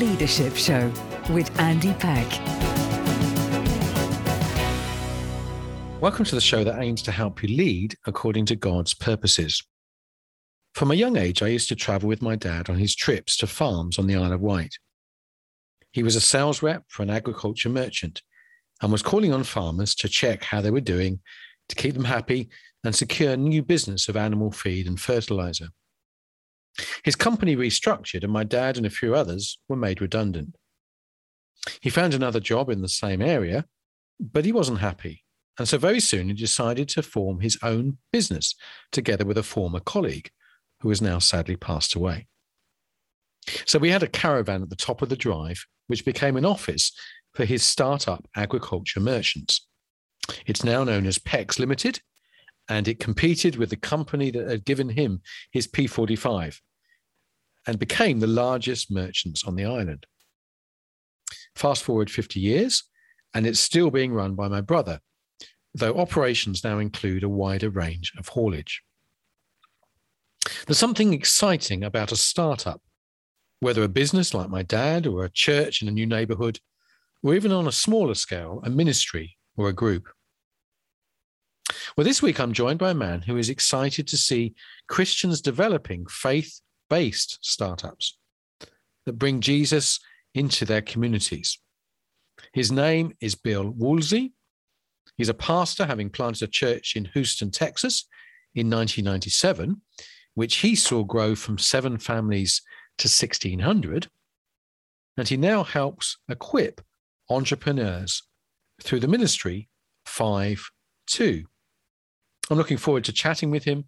Leadership Show with Andy Peck. Welcome to the show that aims to help you lead according to God's purposes. From a young age, I used to travel with my dad on his trips to farms on the Isle of Wight. He was a sales rep for an agriculture merchant and was calling on farmers to check how they were doing, to keep them happy, and secure new business of animal feed and fertilizer. His company restructured, and my dad and a few others were made redundant. He found another job in the same area, but he wasn't happy. And so very soon he decided to form his own business together with a former colleague who has now sadly passed away. So we had a caravan at the top of the drive, which became an office for his startup agriculture merchants. It's now known as PEX Limited, and it competed with the company that had given him his P45 and became the largest merchants on the island. Fast forward 50 years, and it's still being run by my brother, though operations now include a wider range of haulage. There's something exciting about a startup, whether a business like my dad or a church in a new neighborhood, or even on a smaller scale, a ministry or a group. Well, this week I'm joined by a man who is excited to see Christians developing faith based startups that bring Jesus into their communities. His name is Bill Woolsey. He's a pastor, having planted a church in Houston, Texas in 1997, which he saw grow from seven families to 1,600. And he now helps equip entrepreneurs through the ministry 5 2. I'm looking forward to chatting with him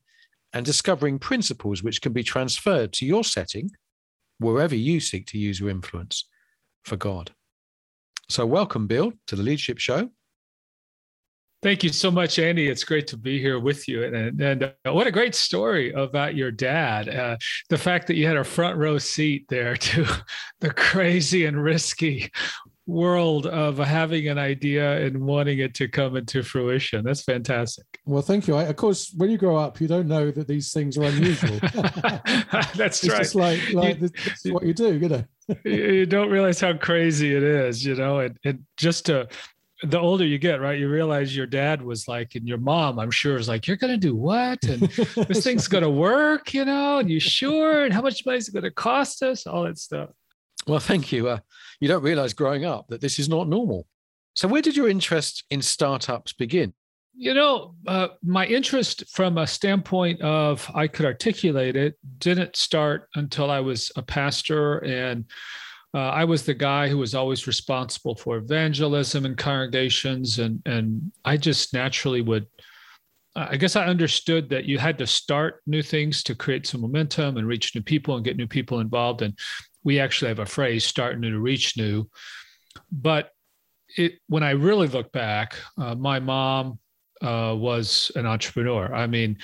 and discovering principles which can be transferred to your setting wherever you seek to use your influence for God. So, welcome, Bill, to the Leadership Show. Thank you so much, Andy. It's great to be here with you. And, and uh, what a great story about your dad. Uh, the fact that you had a front row seat there to the crazy and risky world of having an idea and wanting it to come into fruition. That's fantastic. Well, thank you. I, of course, when you grow up, you don't know that these things are unusual. That's it's right. just like, like you, this is what you do, you know. you don't realize how crazy it is, you know, and, and just to the older you get, right, you realize your dad was like, and your mom, I'm sure, is like, you're going to do what? And this thing's going to work, you know, and you sure? And how much money is it going to cost us? All that stuff. Well, thank you. Uh, you don't realize growing up that this is not normal. So, where did your interest in startups begin? You know, uh, my interest from a standpoint of I could articulate it didn't start until I was a pastor and uh, I was the guy who was always responsible for evangelism in congregations, and and I just naturally would. I guess I understood that you had to start new things to create some momentum and reach new people and get new people involved. And we actually have a phrase, "start new to reach new." But it, when I really look back, uh, my mom uh, was an entrepreneur. I mean,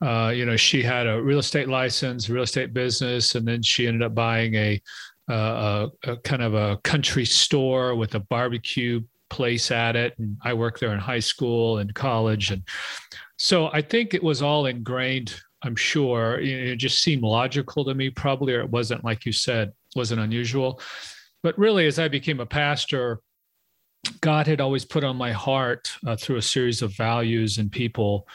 uh, you know, she had a real estate license, real estate business, and then she ended up buying a a, a, kind of a country store with a barbecue place at it. And I worked there in high school and college. And so I think it was all ingrained, I'm sure. It just seemed logical to me, probably, or it wasn't, like you said, wasn't unusual. But really, as I became a pastor, God had always put on my heart uh, through a series of values and people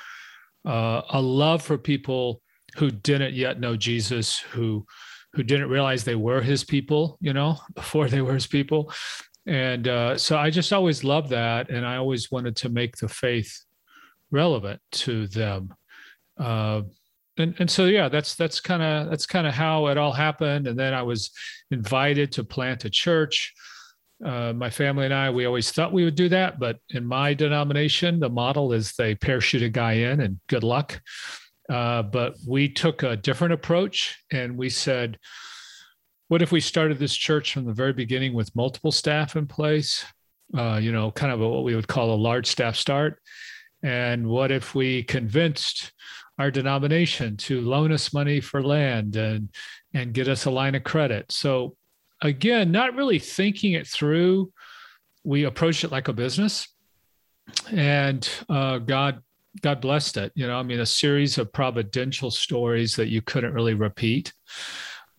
uh, a love for people who didn't yet know Jesus, who who didn't realize they were his people, you know, before they were his people. And uh, so I just always loved that. And I always wanted to make the faith relevant to them. And, and so yeah that's that's kind of that's kind of how it all happened and then i was invited to plant a church uh, my family and i we always thought we would do that but in my denomination the model is they parachute a guy in and good luck uh, but we took a different approach and we said, what if we started this church from the very beginning with multiple staff in place? Uh, you know, kind of a, what we would call a large staff start. And what if we convinced our denomination to loan us money for land and and get us a line of credit? So again, not really thinking it through, we approached it like a business, and uh, God God blessed it. You know, I mean, a series of providential stories that you couldn't really repeat.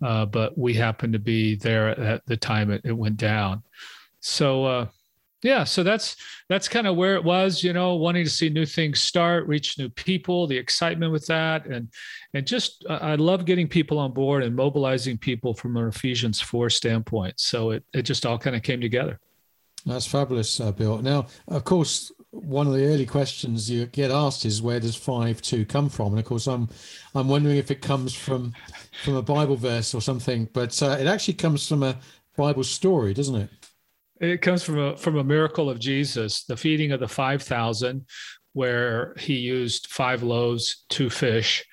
uh, but we happened to be there at the time it, it went down. So uh, yeah, so that's that's kind of where it was, you know, wanting to see new things start, reach new people, the excitement with that, and and just I love getting people on board and mobilizing people from an Ephesians four standpoint. So it it just all kind of came together. That's fabulous, uh, Bill. Now, of course, one of the early questions you get asked is where does five two come from? And of course, I'm I'm wondering if it comes from from a Bible verse or something, but uh, it actually comes from a Bible story, doesn't it? It comes from a from a miracle of Jesus, the feeding of the five thousand, where he used five loaves, two fish,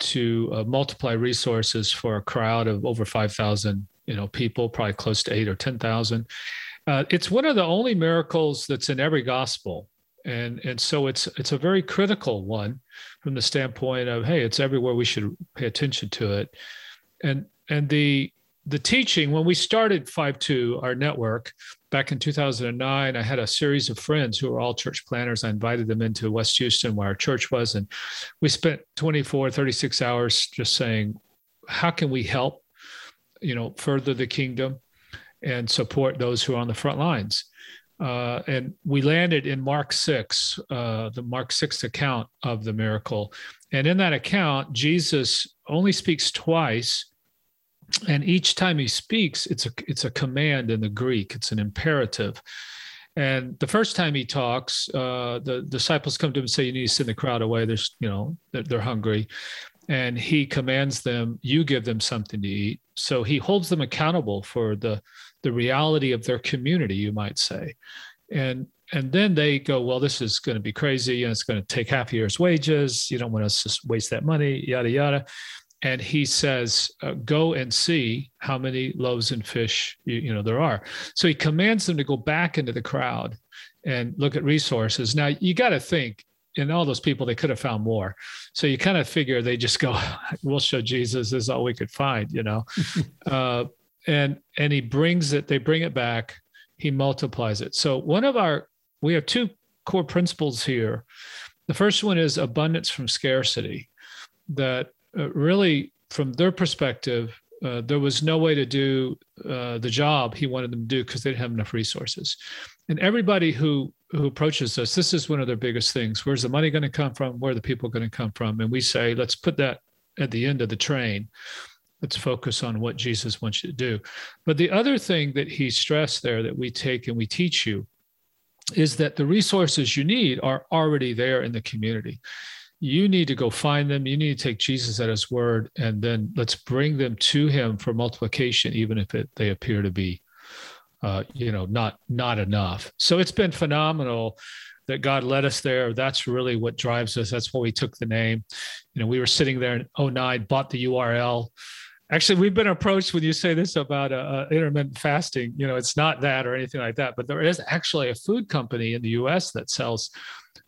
to uh, multiply resources for a crowd of over five thousand, you know, people, probably close to eight or ten thousand. Uh, it's one of the only miracles that's in every gospel, and and so it's it's a very critical one from the standpoint of hey, it's everywhere. We should pay attention to it, and and the the teaching when we started 5-2 our network back in 2009 i had a series of friends who were all church planters. I invited them into west houston where our church was and we spent 24 36 hours just saying how can we help you know further the kingdom and support those who are on the front lines? Uh, and we landed in mark 6 uh, the mark 6 account of the miracle. And in that account jesus only speaks twice and each time he speaks it's a it's a command in the greek. It's an imperative. And the first time he talks uh, the disciples come to him and say you need to send the crowd away. There's you know they're, they're hungry. And he commands them you give them something to eat. So he holds them accountable for the the reality of their community you might say. And and then they go well this is going to be crazy. And it's going to take half a year's wages. You don't want us to waste that money yada yada and he says, uh, "Go and see how many loaves and fish you, you, know there are." So he commands them to go back into the crowd and look at resources. Now you got to think, in all those people, they could have found more. So you kind of figure they just go, "We'll show Jesus this is all we could find," you know. uh, and and he brings it. They bring it back. He multiplies it. So one of our we have two core principles here. The first one is abundance from scarcity. That uh, really, from their perspective, uh, there was no way to do uh, the job he wanted them to do because they didn't have enough resources. And everybody who who approaches us, this is one of their biggest things. Where's the money going to come from? Where are the people going to come from? And we say, let's put that at the end of the train. Let's focus on what Jesus wants you to do. But the other thing that he stressed there that we take and we teach you is that the resources you need are already there in the community you need to go find them. You need to take Jesus at his word, and then let's bring them to him for multiplication, even if it, they appear to be, uh, you know, not not enough. So it's been phenomenal that God led us there. That's really what drives us. That's why we took the name. You know, we were sitting there in 09, bought the URL. Actually, we've been approached when you say this about uh, uh, intermittent fasting. You know, it's not that or anything like that, but there is actually a food company in the U.S. that sells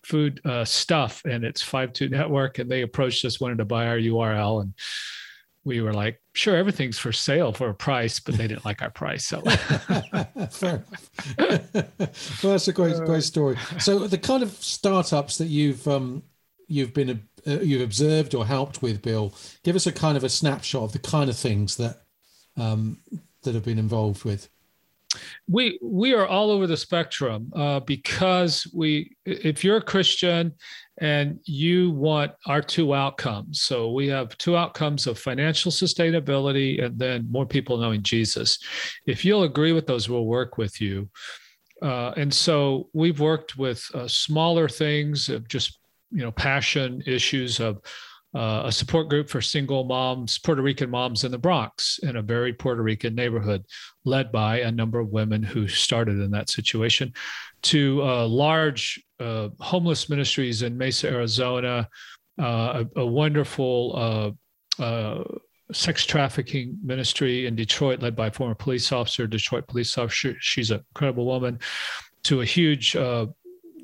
food uh, stuff and it's five two network and they approached us wanted to buy our url and we were like sure everything's for sale for a price but they didn't like our price so. Fair. well that's a great great story. So the kind of startups that you've um you've been uh, you've observed or helped with bill give us a kind of a snapshot of the kind of things that um that have been involved with we we are all over the spectrum uh, because we if you're a christian and you want our two outcomes so we have two outcomes of financial sustainability and then more people knowing jesus. If you'll agree with those we'll work with you. Uh, and so we've worked with uh, smaller things of just you know passion issues of uh, a support group for single moms, Puerto Rican moms in the Bronx, in a very Puerto Rican neighborhood, led by a number of women who started in that situation, to uh, large uh, homeless ministries in Mesa, Arizona, uh, a, a, wonderful uh, uh, sex trafficking ministry in Detroit, led by a former police officer, Detroit police officer. She's an incredible woman. To a huge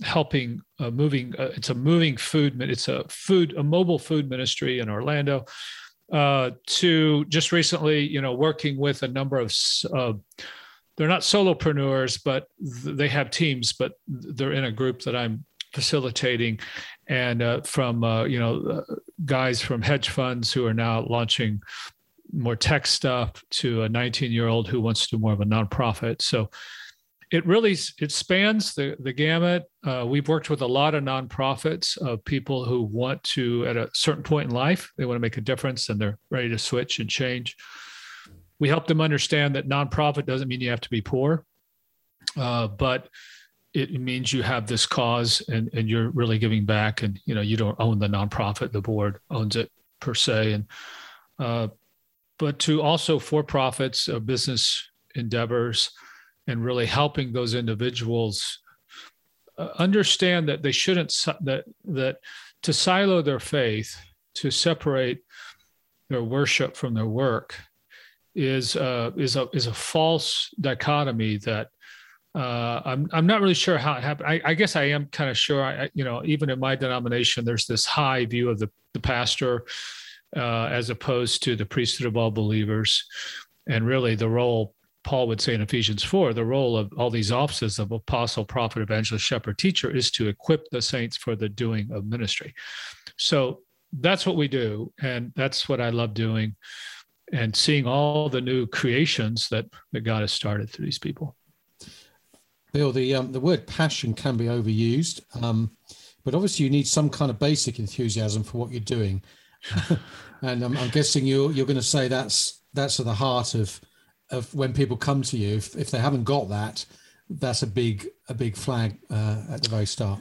helping uh, moving uh, it's a moving food it's a food a mobile food ministry in orlando uh, to just recently you know working with a number of uh, they're not solopreneurs but th- they have teams but they're in a group that i'm facilitating and uh, from uh, you know guys from hedge funds who are now launching more tech stuff to a 19 year old who wants to do more of a nonprofit. So it really it spans the the gamut. Uh, we've worked with a lot of nonprofits of people who want to at a certain point in life they want to make a difference and they're ready to switch and change. We help them understand that nonprofit doesn't mean you have to be poor, uh, but it means you have this cause and, and you're really giving back and you know you don't own the nonprofit the board owns it per se and uh, but to also for profits uh, business endeavors and really helping those individuals uh, understand that they shouldn't that that to silo their faith to separate their worship from their work is uh, is a is a false dichotomy that uh, I'm I'm not really sure how it happened. I, I guess I am kind of sure. I, you know, even in my denomination, there's this high view of the the pastor uh, as opposed to the priesthood of all believers, and really the role Paul would say in Ephesians 4 the role of all these offices of apostle, prophet, evangelist, shepherd, teacher is to equip the saints for the doing of ministry. So that's what we do. And that's what I love doing and seeing all the new creations that, that God has started through these people. Bill, the um, the word passion can be overused, um, but obviously you need some kind of basic enthusiasm for what you're doing, and I'm, I'm guessing you're you're going to say that's that's at the heart of of when people come to you, if, if they haven't got that, that's a big a big flag uh, at the very start.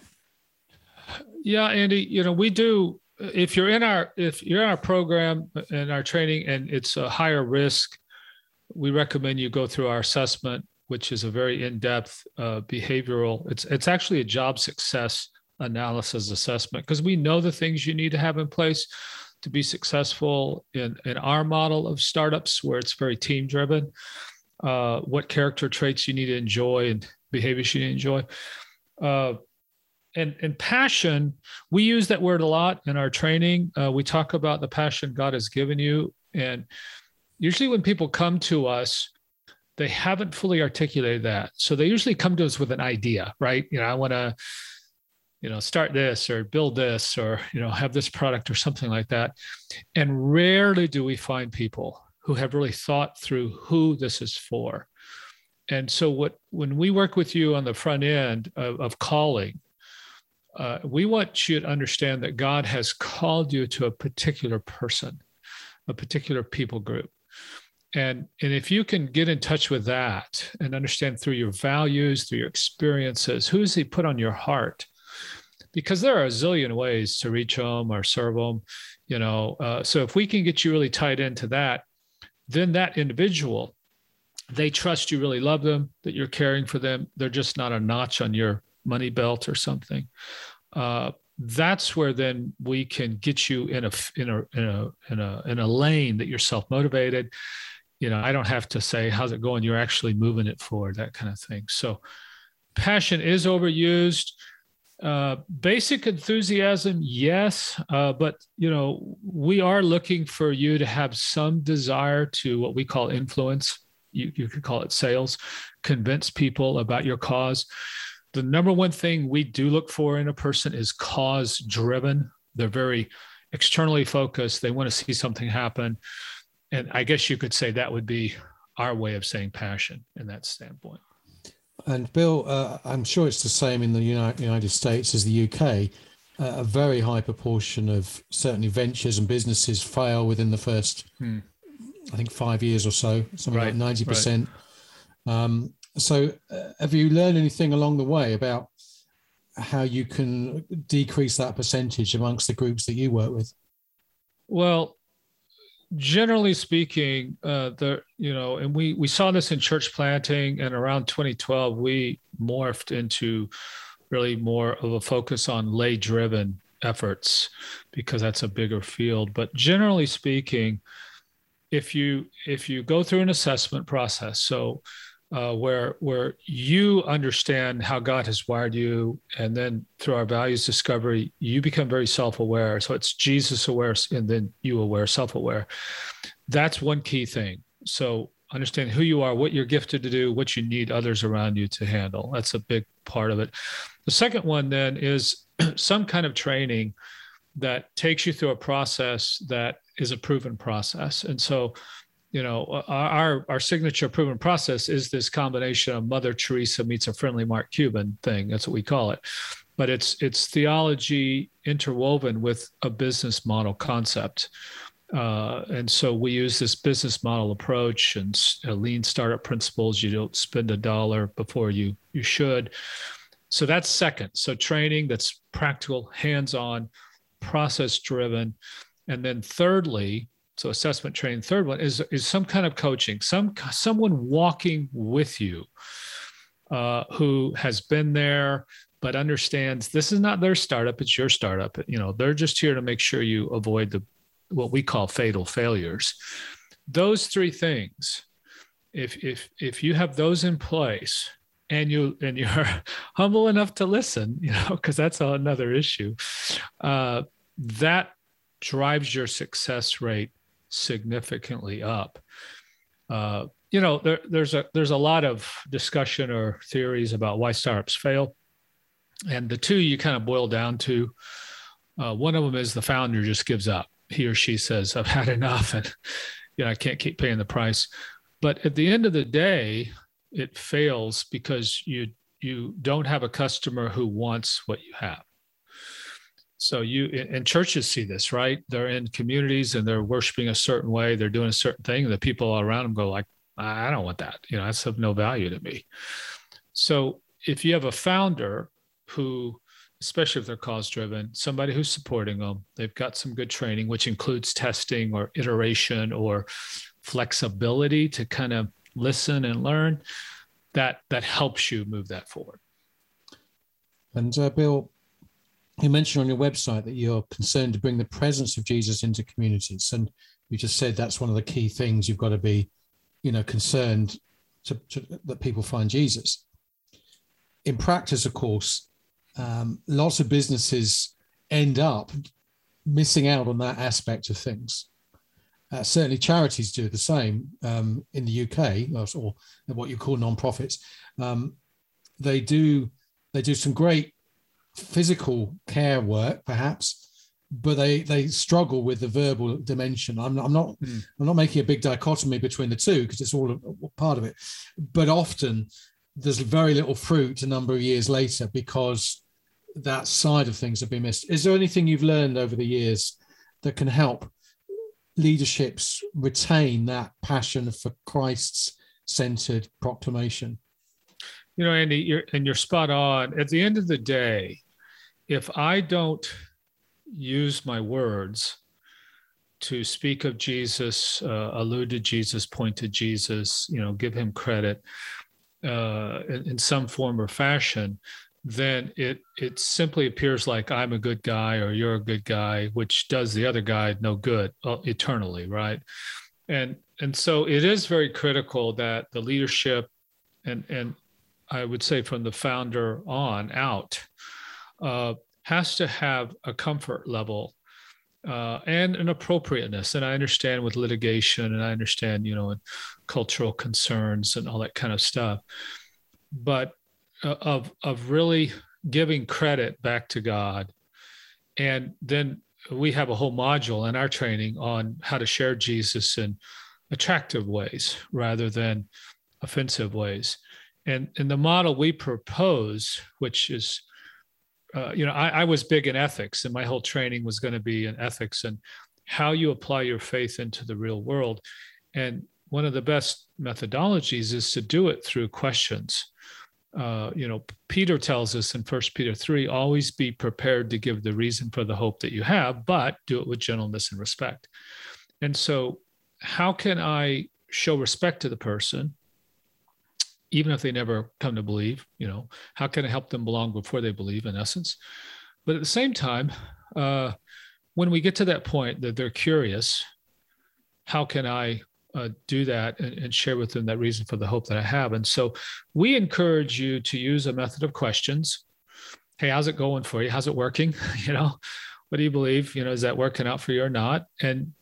Yeah, Andy. You know, we do. If you're in our if you're in our program and our training, and it's a higher risk, we recommend you go through our assessment, which is a very in-depth uh, behavioral. It's it's actually a job success analysis assessment because we know the things you need to have in place to be successful in, in our model of startups where it's very team driven, uh, what character traits you need to enjoy and behaviors you need to enjoy. Uh, and, and passion, we use that word a lot in our training. Uh, we talk about the passion God has given you. And usually when people come to us, they haven't fully articulated that. So they usually come to us with an idea, right? You know, I want to you know start this or build this or you know have this product or something like that. And rarely do we find people who have really thought through who this is for. And so what when we work with you on the front end of, of calling uh, we want you to understand that god has called you to a particular person a particular people group. And and if you can get in touch with that and understand through your values through your experiences who has he put on your heart because there are a zillion ways to reach them or serve them you know uh, so if we can get you really tied into that then that individual they trust you really love them that you're caring for them they're just not a notch on your money belt or something uh, that's where then we can get you in a in a in a in a in a lane that you're self motivated you know i don't have to say how's it going? You're actually moving it forward that kind of thing. So passion is overused uh, basic enthusiasm, yes, uh, but you know we are looking for you to have some desire to what we call influence. You, you could call it sales, convince people about your cause. The number one thing we do look for in a person is cause driven. They're very externally focused. They want to see something happen, and I guess you could say that would be our way of saying passion in that standpoint. And Bill, uh, I'm sure it's the same in the United States as the UK. Uh, a very high proportion of certainly ventures and businesses fail within the first, hmm. I think, five years or so, something right. like ninety right. percent. Um, so, uh, have you learned anything along the way about how you can decrease that percentage amongst the groups that you work with? Well, generally speaking, uh, the you know, and we we saw this in church planting, and around 2012, we morphed into really more of a focus on lay-driven efforts because that's a bigger field. But generally speaking, if you if you go through an assessment process, so uh, where where you understand how God has wired you, and then through our values discovery, you become very self-aware. So it's Jesus aware, and then you aware, self-aware. That's one key thing. So understand who you are, what you're gifted to do, what you need others around you to handle. That's a big part of it. The second one then is some kind of training that takes you through a process that is a proven process. And so, you know, our our signature proven process is this combination of Mother Teresa meets a friendly Mark Cuban thing. That's what we call it. But it's it's theology interwoven with a business model concept. Uh, and so we use this business model approach and uh, lean startup principles. You don't spend a dollar before you you should. So that's second. So training that's practical, hands-on, process-driven, and then thirdly, so assessment training. Third one is is some kind of coaching, some someone walking with you, uh, who has been there but understands this is not their startup; it's your startup. You know, they're just here to make sure you avoid the what we call fatal failures. Those three things, if if if you have those in place, and you and you're humble enough to listen, you know, because that's another issue, uh, that drives your success rate significantly up. Uh, you know, there, there's a there's a lot of discussion or theories about why startups fail, and the two you kind of boil down to. Uh, one of them is the founder just gives up. He or she says, "I've had enough, and you know I can't keep paying the price." But at the end of the day, it fails because you you don't have a customer who wants what you have so you and churches see this right? They're in communities and they're worshiping a certain way they're doing a certain thing and the people around them go like i don't want that you know that's of no value to me. So if you have a founder who especially if they're cause driven somebody who's supporting them they've got some good training which includes testing or iteration or flexibility to kind of listen and learn that that helps you move that forward. And uh, bill you mentioned on your website that you're concerned to bring the presence of jesus into communities. And you just said that's one of the key things you've got to be you know concerned to, to, that people find jesus. In practice of course um, lots of businesses end up missing out on that aspect of things. Uh, certainly, charities do the same um, in the UK, or, or, what you call non-profits. Um, they do they do some great physical care work, perhaps, but they they struggle with the verbal dimension. I'm, I'm not mm. I'm not making a big dichotomy between the two because it's all a, part of it. But often there's very little fruit a number of years later because that side of things have been missed. Is there anything you've learned over the years that can help leaderships retain that passion for Christ's centered proclamation. You know, Andy, you're, and you're spot on. At the end of the day, if I don't use my words to speak of Jesus, uh, allude to Jesus, point to Jesus, you know, give him credit uh, in, in some form or fashion, then it it simply appears like I'm a good guy or you're a good guy, which does the other guy no good uh, eternally, right? And and so it is very critical that the leadership and and I would say from the founder on out uh, has to have a comfort level uh, and an appropriateness. And I understand with litigation, and I understand you know cultural concerns and all that kind of stuff, but uh, of of really giving credit back to God, and then we have a whole module in our training on how to share Jesus in attractive ways rather than offensive ways. And in the model we propose, which is, uh, you know, I, I was big in ethics, and my whole training was going to be in ethics and how you apply your faith into the real world. And one of the best methodologies is to do it through questions uh, you know, Peter tells us in First Peter 3 always be prepared to give the reason for the hope that you have, but do it with gentleness and respect. And so, how can I show respect to the person, even if they never come to believe? You know, how can I help them belong before they believe, in essence? But at the same time, uh, when we get to that point that they're curious, how can I uh, do that and, and, share with them that reason for the hope that I have. And so we encourage you to use a method of questions. Hey, how's it going for you? How's it working? you know, what do you believe? You know, is that working out for you or not? And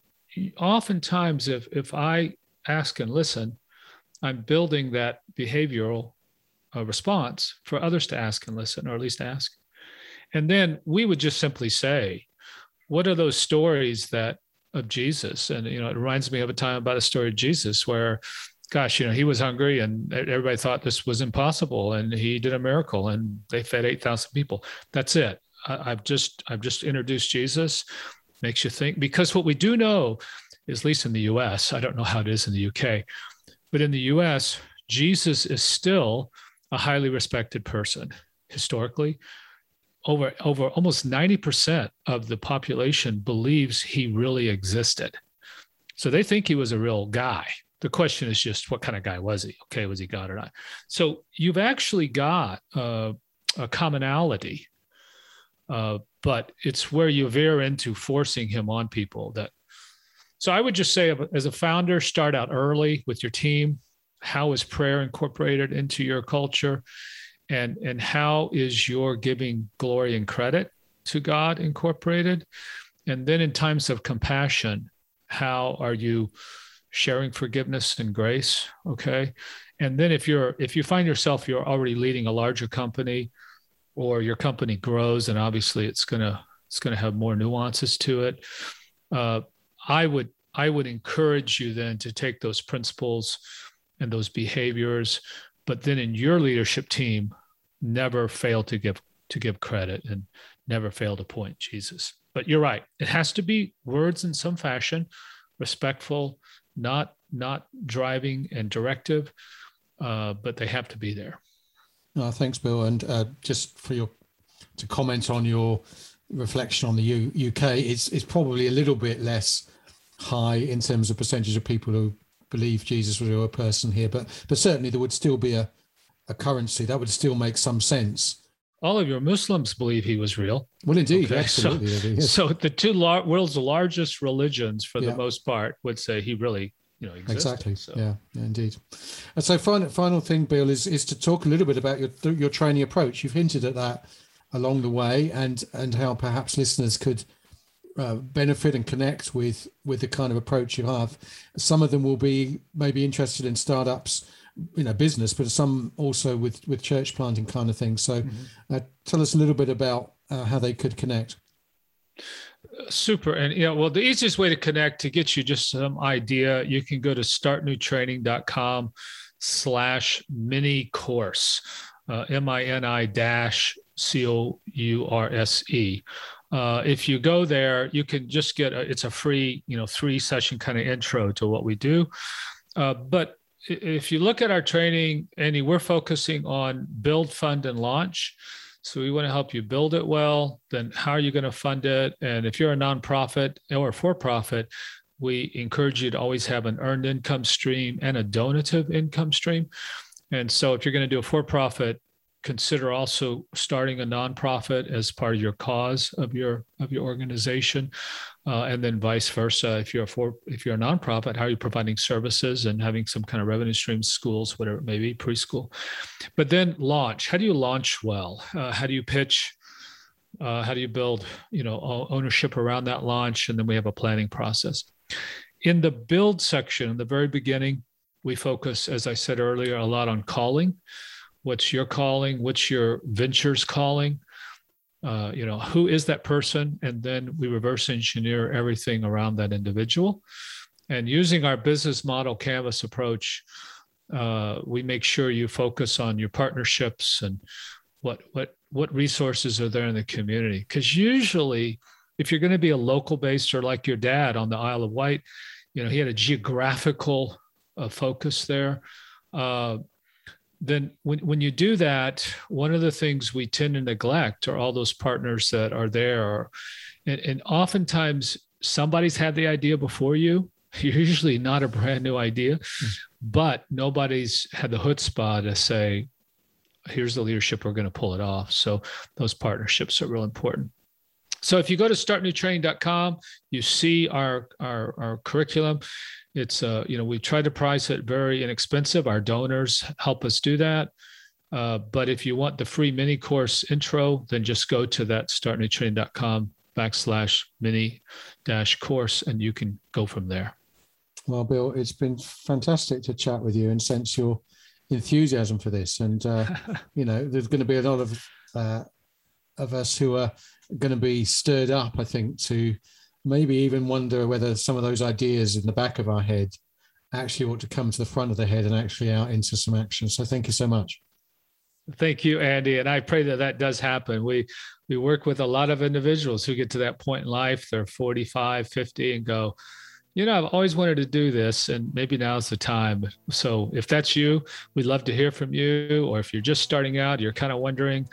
oftentimes, if if I ask and listen, I'm building that behavioral uh, response for others to ask and listen, or at least ask. And then we would just simply say, what are those stories that of Jesus. And, you know, it reminds me of a time about a story of Jesus where, gosh, you know, he was hungry and everybody thought this was impossible. And he did a miracle and they fed 8,000 people. That's it. I, I've just, I've just introduced Jesus. Makes you think because what we do know is, at least in the US, I don't know how it is in the UK, but in the US, Jesus is still a highly respected person historically over over almost 90% of the population believes he really existed. So they think he was a real guy. The question is just what kind of guy was he? Okay, was he God or not? So you've actually got uh, a commonality, uh, but it's where you veer into forcing him on people. That so I would just say, as a founder, start out early with your team. How is prayer incorporated into your culture? and and how is your giving glory and credit to God incorporated? And then in times of compassion, how are you sharing forgiveness and grace? Okay. And then if you're if you find yourself you're already leading a larger company or your company grows and obviously it's gonna it's gonna have more nuances to it. Uh, I would I would encourage you then to take those principles and those behaviors but then in your leadership team never fail to give to give credit and never fail to point jesus. But you're right. It has to be words in some fashion respectful not not driving and directive uh, but they have to be there. Oh, thanks bill. And uh, just for your to comment on your reflection on the U- uk it's, it's probably a little bit less high in terms of percentage of people who believe jesus was a real person here but but certainly there would still be a a currency, that would still make some sense. All of your Muslims believe he was real. Well, indeed, okay. absolutely. So, yes. so the two lar- world's largest religions, for yeah. the most part, would say he really, you know, existed. Exactly. So. Yeah, yeah, indeed. And so, final final thing, Bill, is is to talk a little bit about your your training approach. You've hinted at that along the way, and and how perhaps listeners could uh, benefit and connect with with the kind of approach you have. Some of them will be maybe interested in startups you know business, but some also with with church planting kind of things. So, mm-hmm. uh, tell us a little bit about uh, how they could connect. Super, and yeah, well, the easiest way to connect to get you just some idea, you can go to startnewtraining.com slash mini course, uh, M I N I dash C O U R S E. Uh, if you go there, you can just get a, it's a free, you know, three session kind of intro to what we do. Uh, but if you look at our training, Andy, we're focusing on build, fund, and launch. So we want to help you build it well. Then how are you going to fund it? And if you're a nonprofit or for profit, we encourage you to always have an earned income stream and a donative income stream. And so if you're going to do a for profit, consider also starting a nonprofit as part of your cause of your of your organization uh, and then vice versa. If you're for if you're a nonprofit how are you providing services and having some kind of revenue streams schools whatever it may be preschool? But then launch. How do you launch well? Uh, how do you pitch? Uh, how do you build you know ownership around that launch? And then we have a planning process. In the build section in the very beginning we focus as i said earlier a lot on calling what's your calling? What's your ventures calling? Uh, you know who is that person? And then we reverse engineer everything around that individual. And using our business model canvas approach uh, we make sure you focus on your partnerships and what what what resources are there in the community. Because usually if you're going to be a local based or like your dad on the isle of wight you know he had a geographical uh, focus there. Uh, then when, when you do that one of the things we tend to neglect are all those partners that are there. And, and oftentimes somebody's had the idea before you. You're usually not a brand new idea mm-hmm. but nobody's had the chutzpah to say here's the leadership we're going to pull it off. So those partnerships are real important so if you go to startnewtraining.com you see our our, our curriculum it's uh, you know we try to price it very inexpensive. Our donors help us do that. Uh, but if you want the free mini course intro, then just go to that startnewtraining.com backslash mini dash course and you can go from there. Well, Bill, it's been fantastic to chat with you and sense your enthusiasm for this. And, uh, you know, there's going to be a lot of, uh, of us who are going to be stirred up, I think, to maybe even wonder whether some of those ideas in the back of our head actually ought to come to the front of the head and actually out into some action. So thank you so much. Thank you, Andy. And I pray that that does happen. We we work with a lot of individuals who get to that point in life, they're 45, 50, and go, you know, I've always wanted to do this, and maybe now's the time. So if that's you, we'd love to hear from you. Or if you're just starting out, you're kind of wondering,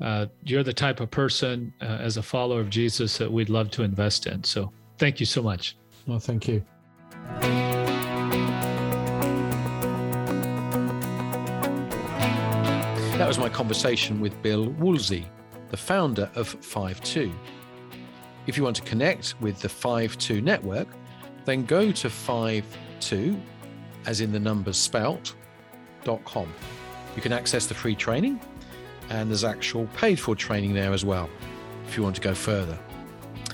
uh, you're the type of person uh, as a follower of Jesus that we'd love to invest in. So thank you so much. Well, thank you. That was my conversation with Bill Woolsey, the founder of Five2. If you want to connect with the Five2 network, then go to Five2, as in the numbers spelt, .com. You can access the free training, and there's actual paid for training there as well, if you want to go further.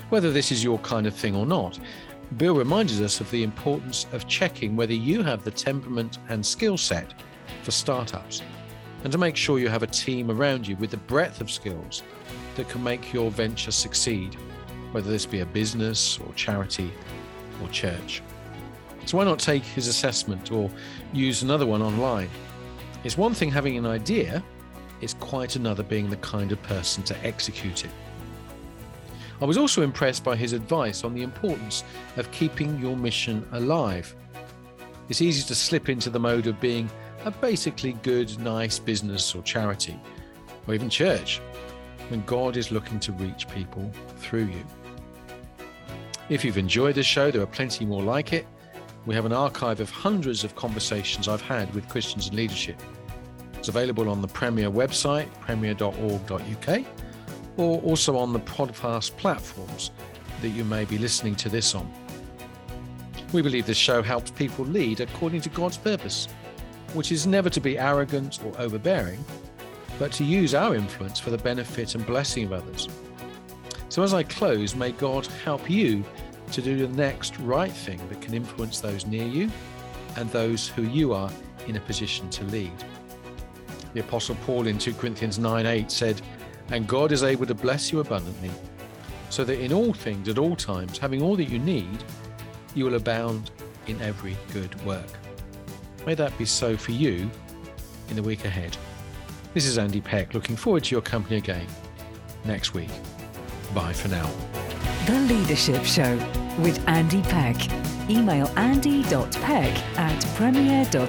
Whether this is your kind of thing or not, Bill reminds us of the importance of checking whether you have the temperament and skill set for startups and to make sure you have a team around you with the breadth of skills that can make your venture succeed, whether this be a business or charity or church. So, why not take his assessment or use another one online? It's one thing having an idea, it's quite another being the kind of person to execute it. I was also impressed by his advice on the importance of keeping your mission alive. It's easy to slip into the mode of being a basically good, nice business or charity, or even church, when God is looking to reach people through you. If you've enjoyed this show, there are plenty more like it. We have an archive of hundreds of conversations I've had with Christians in leadership. It's available on the Premier website, premier.org.uk, or also on the podcast platforms that you may be listening to this on. We believe this show helps people lead according to God's purpose which is never to be arrogant or overbearing, but to use our influence for the benefit and blessing of others. So, as I close, may God help you to do the next right thing that can influence those near you and those who you are in a position to lead. The Apostle Paul in 2 Corinthians 9 8 said, And God is able to bless you abundantly, so that in all things, at all times, having all that you need, you will abound in every good work. May that be so for you in the week ahead. This is Andy Peck, looking forward to your company again next week. Bye for now. The Leadership Show with Andy Peck. Email andy.peck at premier.org.uk.